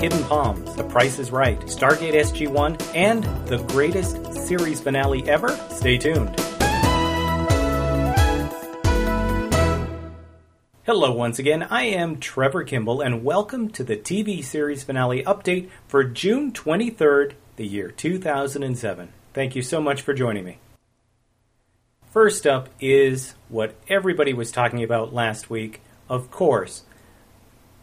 Hidden Palms, The Price is Right, Stargate SG1, and the greatest series finale ever? Stay tuned. Hello, once again. I am Trevor Kimball, and welcome to the TV series finale update for June 23rd, the year 2007. Thank you so much for joining me. First up is what everybody was talking about last week, of course,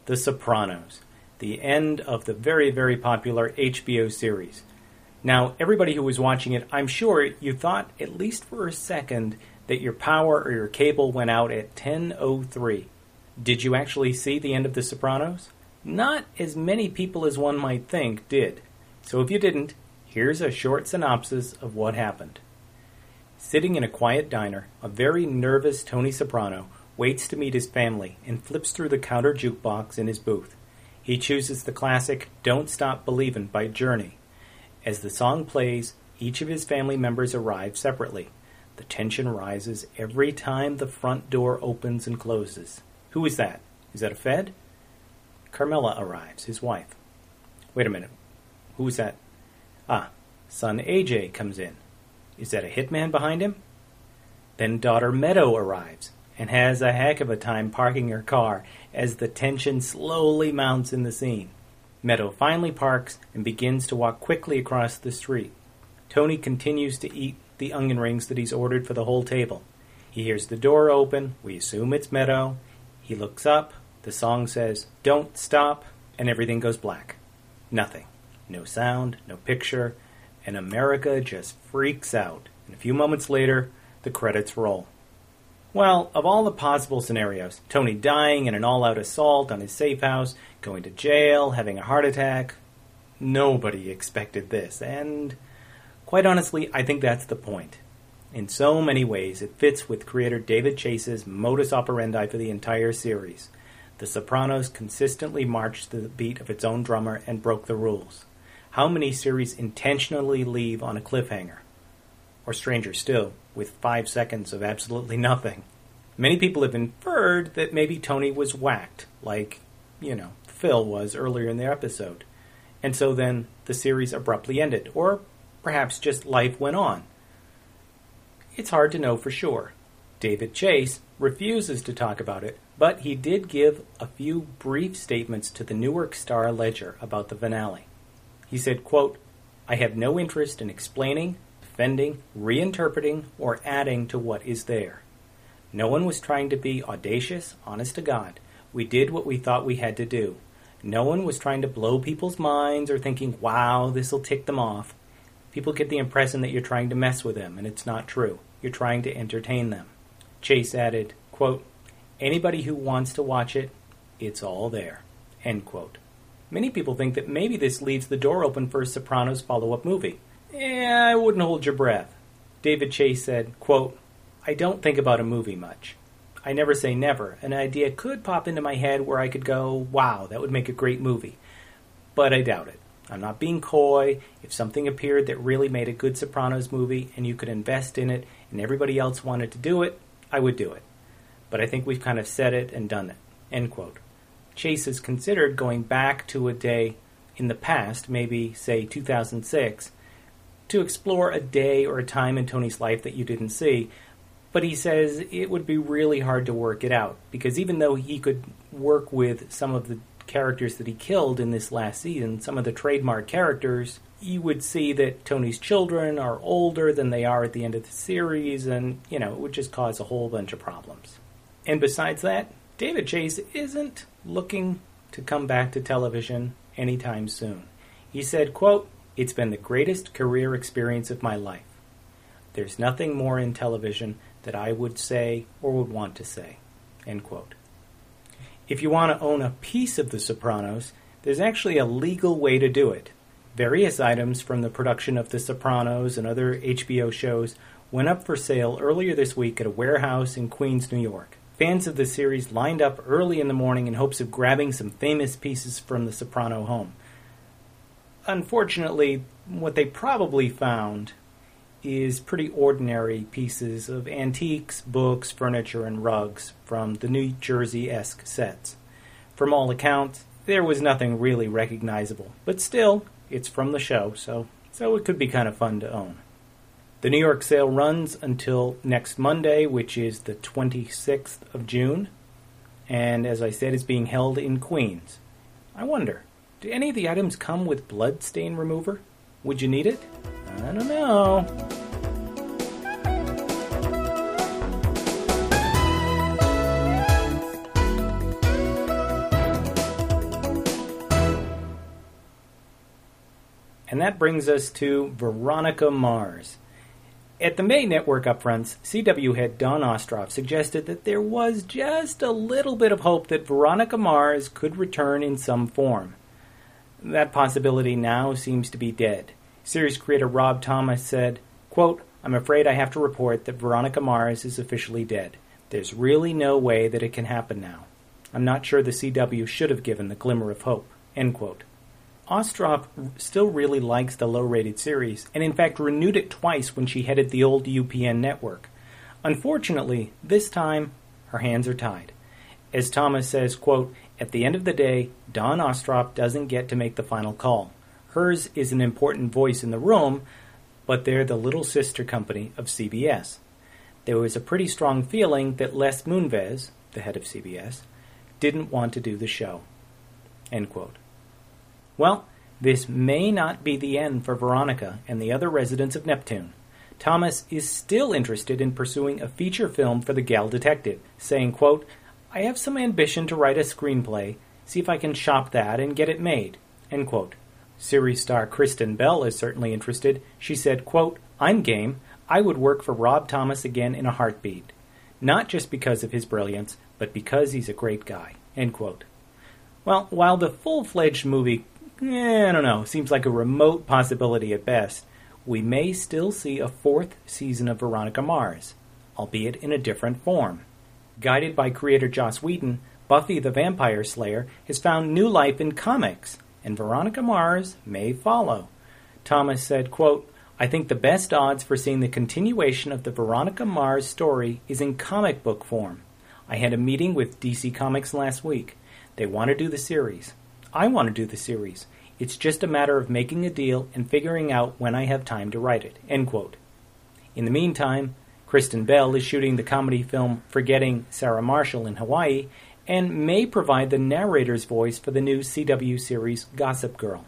The Sopranos, the end of the very, very popular HBO series. Now, everybody who was watching it, I'm sure you thought, at least for a second, that your power or your cable went out at 10:03. Did you actually see the end of The Sopranos? Not as many people as one might think did. So if you didn't, here's a short synopsis of what happened. Sitting in a quiet diner, a very nervous Tony Soprano waits to meet his family and flips through the counter jukebox in his booth. He chooses the classic Don't Stop Believin' by Journey. As the song plays, each of his family members arrive separately. The tension rises every time the front door opens and closes. Who is that? Is that a Fed? Carmela arrives, his wife. Wait a minute. Who is that? Ah, son AJ comes in. Is that a hitman behind him? Then daughter Meadow arrives and has a heck of a time parking her car as the tension slowly mounts in the scene. Meadow finally parks and begins to walk quickly across the street. Tony continues to eat the onion rings that he's ordered for the whole table. He hears the door open. We assume it's Meadow. He looks up, the song says, Don't stop, and everything goes black. Nothing. No sound, no picture, and America just freaks out. And a few moments later, the credits roll. Well, of all the possible scenarios, Tony dying in an all out assault on his safe house, going to jail, having a heart attack, nobody expected this. And quite honestly, I think that's the point. In so many ways, it fits with creator David Chase's modus operandi for the entire series. The Sopranos consistently marched to the beat of its own drummer and broke the rules. How many series intentionally leave on a cliffhanger? Or stranger still, with five seconds of absolutely nothing. Many people have inferred that maybe Tony was whacked, like, you know, Phil was earlier in the episode. And so then the series abruptly ended, or perhaps just life went on. It's hard to know for sure. David Chase refuses to talk about it, but he did give a few brief statements to the Newark Star Ledger about the finale. He said, quote, I have no interest in explaining, defending, reinterpreting, or adding to what is there. No one was trying to be audacious, honest to God. We did what we thought we had to do. No one was trying to blow people's minds or thinking, wow, this'll tick them off. People get the impression that you're trying to mess with them, and it's not true. You're trying to entertain them. Chase added, quote, Anybody who wants to watch it, it's all there. End quote. Many people think that maybe this leaves the door open for a Sopranos follow up movie. Eh, I wouldn't hold your breath. David Chase said, quote, I don't think about a movie much. I never say never. An idea could pop into my head where I could go, wow, that would make a great movie. But I doubt it. I'm not being coy. If something appeared that really made a good Sopranos movie and you could invest in it and everybody else wanted to do it, I would do it. But I think we've kind of said it and done it. End quote. Chase has considered going back to a day in the past, maybe, say, 2006, to explore a day or a time in Tony's life that you didn't see. But he says it would be really hard to work it out because even though he could work with some of the characters that he killed in this last season, some of the trademark characters, you would see that Tony's children are older than they are at the end of the series, and, you know, it would just cause a whole bunch of problems. And besides that, David Chase isn't looking to come back to television anytime soon. He said, quote, It's been the greatest career experience of my life. There's nothing more in television that I would say or would want to say. End quote. If you want to own a piece of The Sopranos, there's actually a legal way to do it. Various items from the production of The Sopranos and other HBO shows went up for sale earlier this week at a warehouse in Queens, New York. Fans of the series lined up early in the morning in hopes of grabbing some famous pieces from the Soprano home. Unfortunately, what they probably found is pretty ordinary pieces of antiques, books, furniture, and rugs from the New Jersey esque sets. From all accounts, there was nothing really recognizable, but still, it's from the show, so so it could be kind of fun to own. The New York sale runs until next Monday, which is the 26th of June, and as I said, is being held in Queens. I wonder, do any of the items come with blood stain remover? Would you need it? I don't know. And that brings us to Veronica Mars. At the May Network upfronts, CW head Dawn Ostroff suggested that there was just a little bit of hope that Veronica Mars could return in some form. That possibility now seems to be dead. Series creator Rob Thomas said, quote, I'm afraid I have to report that Veronica Mars is officially dead. There's really no way that it can happen now. I'm not sure the CW should have given the glimmer of hope. End quote. Ostroff still really likes the low rated series, and in fact renewed it twice when she headed the old UPN network. Unfortunately, this time, her hands are tied. As Thomas says, quote, At the end of the day, Dawn Ostroff doesn't get to make the final call. Hers is an important voice in the room, but they're the little sister company of CBS. There was a pretty strong feeling that Les Moonves, the head of CBS, didn't want to do the show. End quote. Well, this may not be the end for Veronica and the other residents of Neptune. Thomas is still interested in pursuing a feature film for the Gal Detective, saying, quote, I have some ambition to write a screenplay, see if I can shop that and get it made. End quote. Series star Kristen Bell is certainly interested. She said, quote, I'm game. I would work for Rob Thomas again in a heartbeat. Not just because of his brilliance, but because he's a great guy. End quote. Well, while the full fledged movie eh, I don't know, seems like a remote possibility at best, we may still see a fourth season of Veronica Mars, albeit in a different form. Guided by creator Joss Whedon, Buffy the Vampire Slayer has found new life in comics, and Veronica Mars may follow. Thomas said, quote, I think the best odds for seeing the continuation of the Veronica Mars story is in comic book form. I had a meeting with DC Comics last week. They want to do the series. I want to do the series. It's just a matter of making a deal and figuring out when I have time to write it. End quote. In the meantime, Kristen Bell is shooting the comedy film Forgetting Sarah Marshall in Hawaii and may provide the narrator's voice for the new CW series Gossip Girl.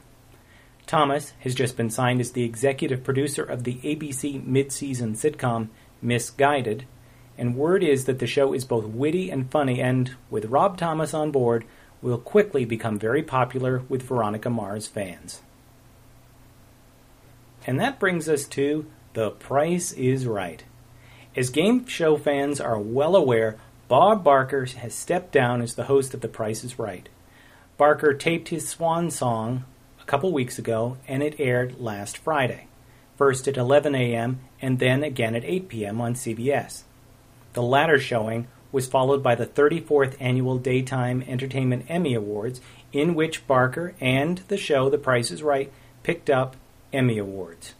Thomas has just been signed as the executive producer of the ABC mid-season sitcom Misguided, and word is that the show is both witty and funny and, with Rob Thomas on board, will quickly become very popular with Veronica Mars fans. And that brings us to The Price is Right. As game show fans are well aware, Bob Barker has stepped down as the host of The Price is Right. Barker taped his swan song a couple weeks ago, and it aired last Friday, first at 11 a.m. and then again at 8 p.m. on CBS. The latter showing was followed by the 34th Annual Daytime Entertainment Emmy Awards, in which Barker and the show The Price is Right picked up Emmy Awards.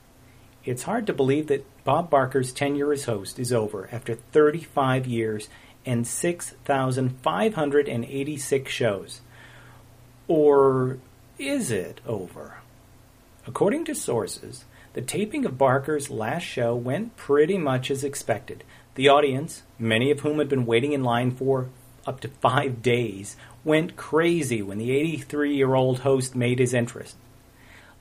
It's hard to believe that Bob Barker's tenure as host is over after 35 years and 6,586 shows. Or is it over? According to sources, the taping of Barker's last show went pretty much as expected. The audience, many of whom had been waiting in line for up to five days, went crazy when the 83 year old host made his entrance.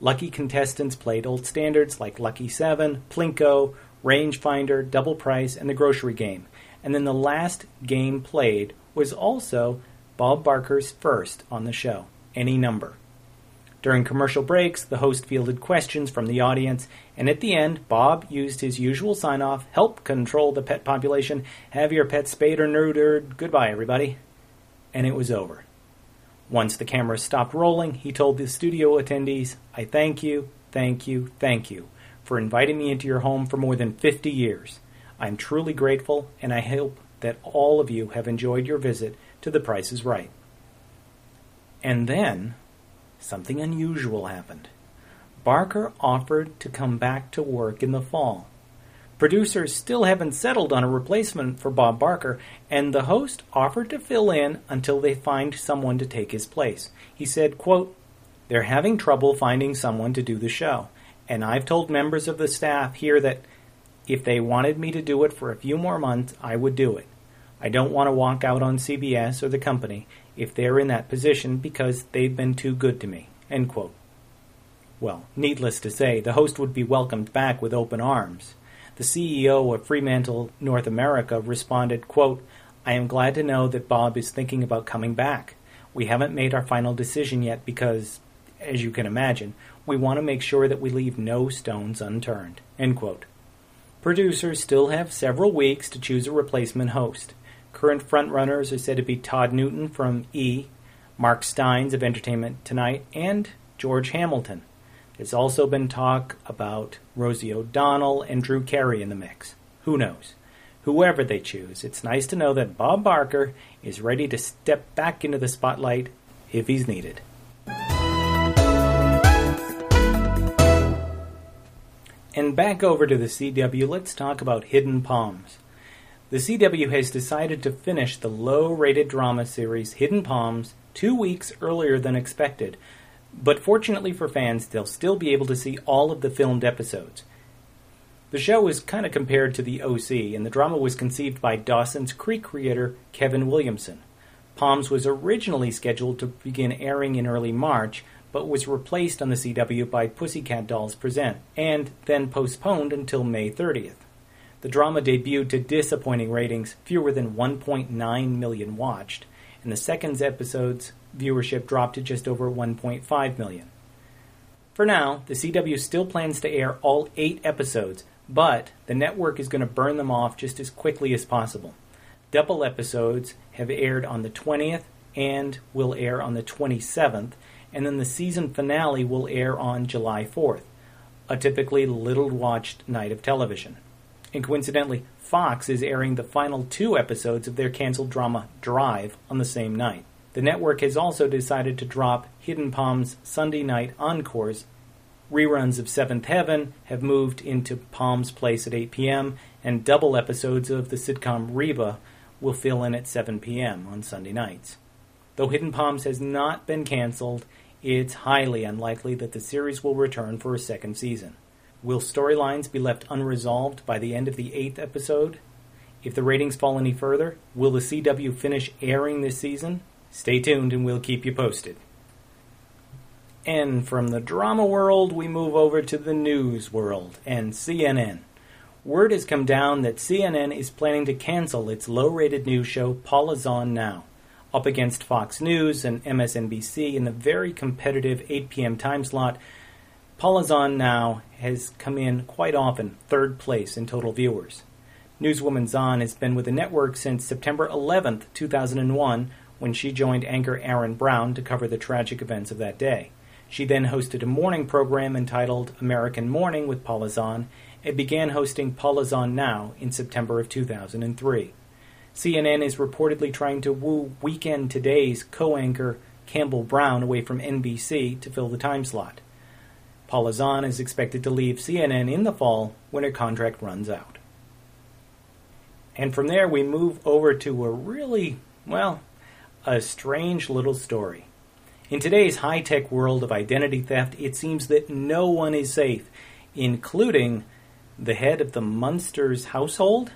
Lucky contestants played old standards like Lucky 7, Plinko, Rangefinder, Double Price, and the Grocery Game. And then the last game played was also Bob Barker's first on the show, Any Number. During commercial breaks, the host fielded questions from the audience, and at the end, Bob used his usual sign off help control the pet population, have your pet spayed or neutered, goodbye, everybody. And it was over. Once the cameras stopped rolling, he told the studio attendees, I thank you, thank you, thank you for inviting me into your home for more than 50 years. I'm truly grateful, and I hope that all of you have enjoyed your visit to The Price is Right. And then something unusual happened. Barker offered to come back to work in the fall. Producers still haven't settled on a replacement for Bob Barker, and the host offered to fill in until they find someone to take his place. He said, quote, They're having trouble finding someone to do the show, and I've told members of the staff here that if they wanted me to do it for a few more months, I would do it. I don't want to walk out on CBS or the company if they're in that position because they've been too good to me. End quote. Well, needless to say, the host would be welcomed back with open arms. The CEO of Fremantle North America responded, quote, I am glad to know that Bob is thinking about coming back. We haven't made our final decision yet because, as you can imagine, we want to make sure that we leave no stones unturned. End quote. Producers still have several weeks to choose a replacement host. Current frontrunners are said to be Todd Newton from E, Mark Steines of Entertainment Tonight, and George Hamilton. There's also been talk about Rosie O'Donnell and Drew Carey in the mix. Who knows? Whoever they choose, it's nice to know that Bob Barker is ready to step back into the spotlight if he's needed. And back over to the CW, let's talk about Hidden Palms. The CW has decided to finish the low rated drama series Hidden Palms two weeks earlier than expected but fortunately for fans, they'll still be able to see all of the filmed episodes. The show is kind of compared to the OC, and the drama was conceived by Dawson's Creek creator Kevin Williamson. Palms was originally scheduled to begin airing in early March, but was replaced on the CW by Pussycat Dolls Present, and then postponed until May 30th. The drama debuted to disappointing ratings, fewer than 1.9 million watched, and the second episode's viewership dropped to just over 1.5 million. For now, the CW still plans to air all eight episodes, but the network is going to burn them off just as quickly as possible. Double episodes have aired on the 20th and will air on the 27th, and then the season finale will air on July 4th, a typically little watched night of television. And coincidentally, Fox is airing the final two episodes of their canceled drama Drive on the same night. The network has also decided to drop Hidden Palms Sunday night encores. Reruns of Seventh Heaven have moved into Palms Place at 8 p.m., and double episodes of the sitcom Reba will fill in at 7 p.m. on Sunday nights. Though Hidden Palms has not been canceled, it's highly unlikely that the series will return for a second season. Will storylines be left unresolved by the end of the eighth episode? If the ratings fall any further, will the CW finish airing this season? Stay tuned and we'll keep you posted. And from the drama world, we move over to the news world and CNN. Word has come down that CNN is planning to cancel its low rated news show Paula Zahn Now, up against Fox News and MSNBC in the very competitive 8 p.m. time slot. Paula Zahn Now has come in quite often third place in total viewers. Newswoman Zahn has been with the network since September 11, 2001, when she joined anchor Aaron Brown to cover the tragic events of that day. She then hosted a morning program entitled American Morning with Paula Zahn and began hosting Paula Zahn Now in September of 2003. CNN is reportedly trying to woo Weekend Today's co anchor Campbell Brown away from NBC to fill the time slot. Paula Zahn is expected to leave CNN in the fall when her contract runs out. And from there, we move over to a really, well, a strange little story. In today's high tech world of identity theft, it seems that no one is safe, including the head of the Munsters household?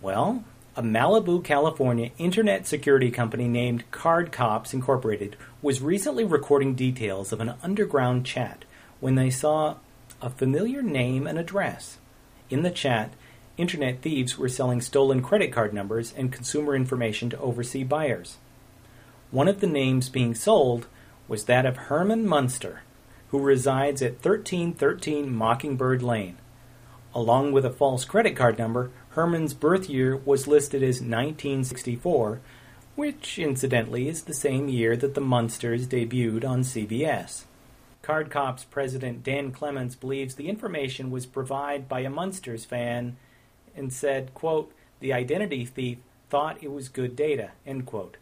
Well, a Malibu, California internet security company named Card Cops Incorporated was recently recording details of an underground chat when they saw a familiar name and address. In the chat, internet thieves were selling stolen credit card numbers and consumer information to overseas buyers. One of the names being sold was that of Herman Munster, who resides at 1313 Mockingbird Lane. Along with a false credit card number, Herman's birth year was listed as 1964, which incidentally is the same year that the Munsters debuted on CBS. Card Cops president Dan Clements believes the information was provided by a Munsters fan and said, quote, the identity thief thought it was good data, end quote.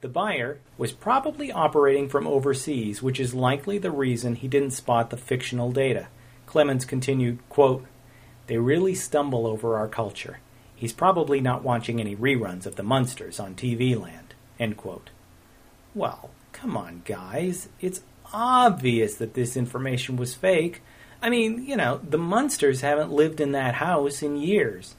The buyer was probably operating from overseas, which is likely the reason he didn't spot the fictional data. Clements continued, quote, They really stumble over our culture. He's probably not watching any reruns of the Munsters on TV land. End quote. Well, come on, guys. It's obvious that this information was fake. I mean, you know, the Munsters haven't lived in that house in years.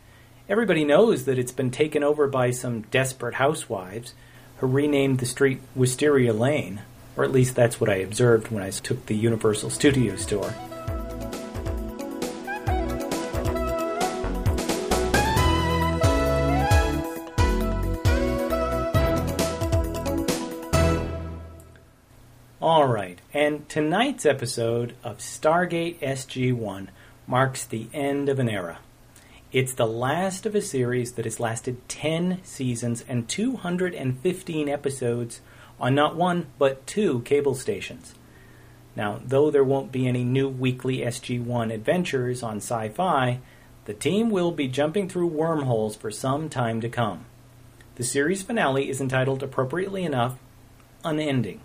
Everybody knows that it's been taken over by some desperate housewives who renamed the street Wisteria Lane, or at least that's what I observed when I took the Universal Studios tour. And tonight's episode of Stargate SG 1 marks the end of an era. It's the last of a series that has lasted 10 seasons and 215 episodes on not one, but two cable stations. Now, though there won't be any new weekly SG 1 adventures on sci fi, the team will be jumping through wormholes for some time to come. The series finale is entitled, appropriately enough, Unending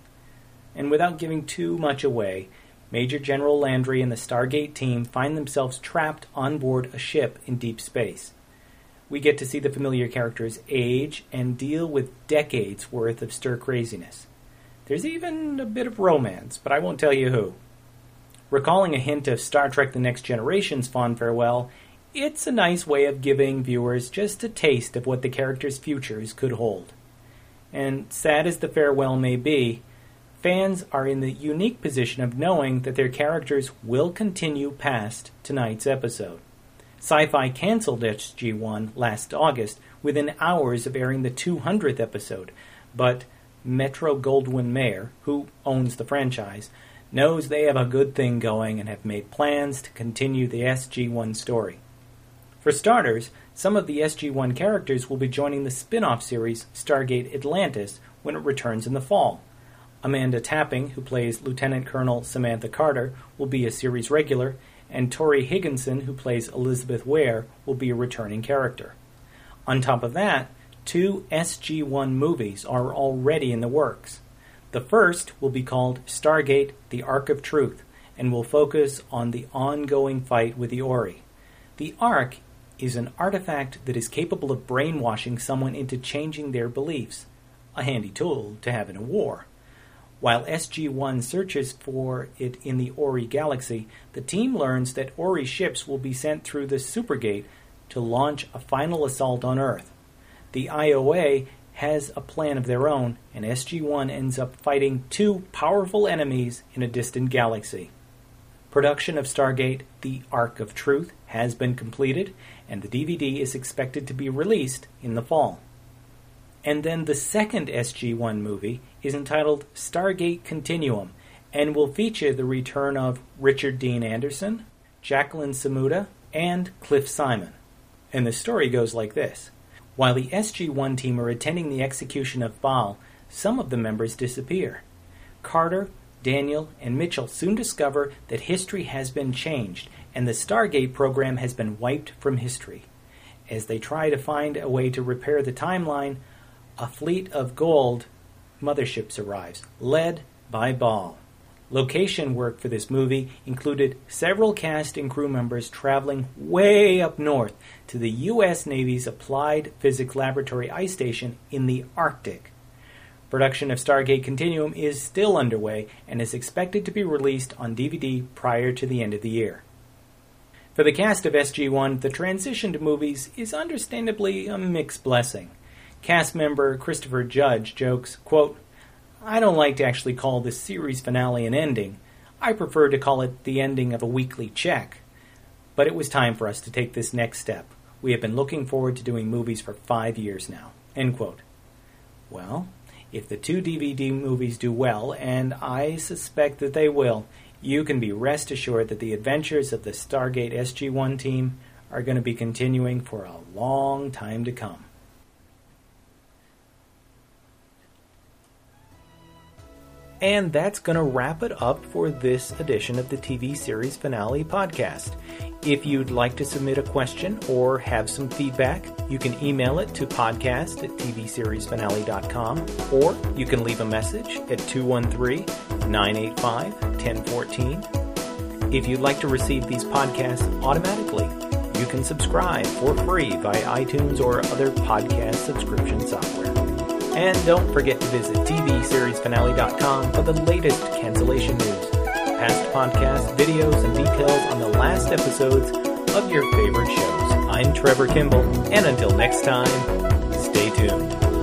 and without giving too much away, Major General Landry and the Stargate team find themselves trapped on board a ship in deep space. We get to see the familiar characters age and deal with decades worth of stir craziness. There's even a bit of romance, but I won't tell you who. Recalling a hint of Star Trek The Next Generation's fond farewell, it's a nice way of giving viewers just a taste of what the characters' futures could hold. And sad as the farewell may be, fans are in the unique position of knowing that their characters will continue past tonight's episode. Sci Fi canceled SG1 last August within hours of airing the 200th episode, but Metro Goldwyn Mayer, who owns the franchise, knows they have a good thing going and have made plans to continue the SG1 story. For starters, some of the SG1 characters will be joining the spin off series Stargate Atlantis when it returns in the fall. Amanda Tapping, who plays Lieutenant Colonel Samantha Carter, will be a series regular, and Torri Higginson, who plays Elizabeth Weir, will be a returning character. On top of that, two SG1 movies are already in the works. The first will be called Stargate The Ark of Truth and will focus on the ongoing fight with the Ori. The Ark is an artifact that is capable of brainwashing someone into changing their beliefs, a handy tool to have in a war. While SG 1 searches for it in the Ori galaxy, the team learns that Ori ships will be sent through the Supergate to launch a final assault on Earth. The IOA has a plan of their own, and SG 1 ends up fighting two powerful enemies in a distant galaxy. Production of Stargate The Ark of Truth has been completed, and the DVD is expected to be released in the fall. And then the second SG1 movie is entitled Stargate Continuum and will feature the return of Richard Dean Anderson, Jacqueline Samuda, and Cliff Simon. And the story goes like this While the SG1 team are attending the execution of Baal, some of the members disappear. Carter, Daniel, and Mitchell soon discover that history has been changed and the Stargate program has been wiped from history. As they try to find a way to repair the timeline, a fleet of gold motherships arrives, led by Baal. Location work for this movie included several cast and crew members traveling way up north to the U.S. Navy's Applied Physics Laboratory ice station in the Arctic. Production of Stargate Continuum is still underway and is expected to be released on DVD prior to the end of the year. For the cast of SG1, the transition to movies is understandably a mixed blessing. Cast member Christopher Judge jokes, quote, I don't like to actually call this series finale an ending. I prefer to call it the ending of a weekly check. But it was time for us to take this next step. We have been looking forward to doing movies for five years now. End quote. Well, if the two DVD movies do well, and I suspect that they will, you can be rest assured that the adventures of the Stargate SG 1 team are going to be continuing for a long time to come. And that's going to wrap it up for this edition of the TV series finale podcast. If you'd like to submit a question or have some feedback, you can email it to podcast at tvseriesfinale.com or you can leave a message at 213 985 1014. If you'd like to receive these podcasts automatically, you can subscribe for free via iTunes or other podcast subscription software. And don't forget to visit TVSeriesFinale.com for the latest cancellation news, past podcasts, videos, and details on the last episodes of your favorite shows. I'm Trevor Kimball, and until next time, stay tuned.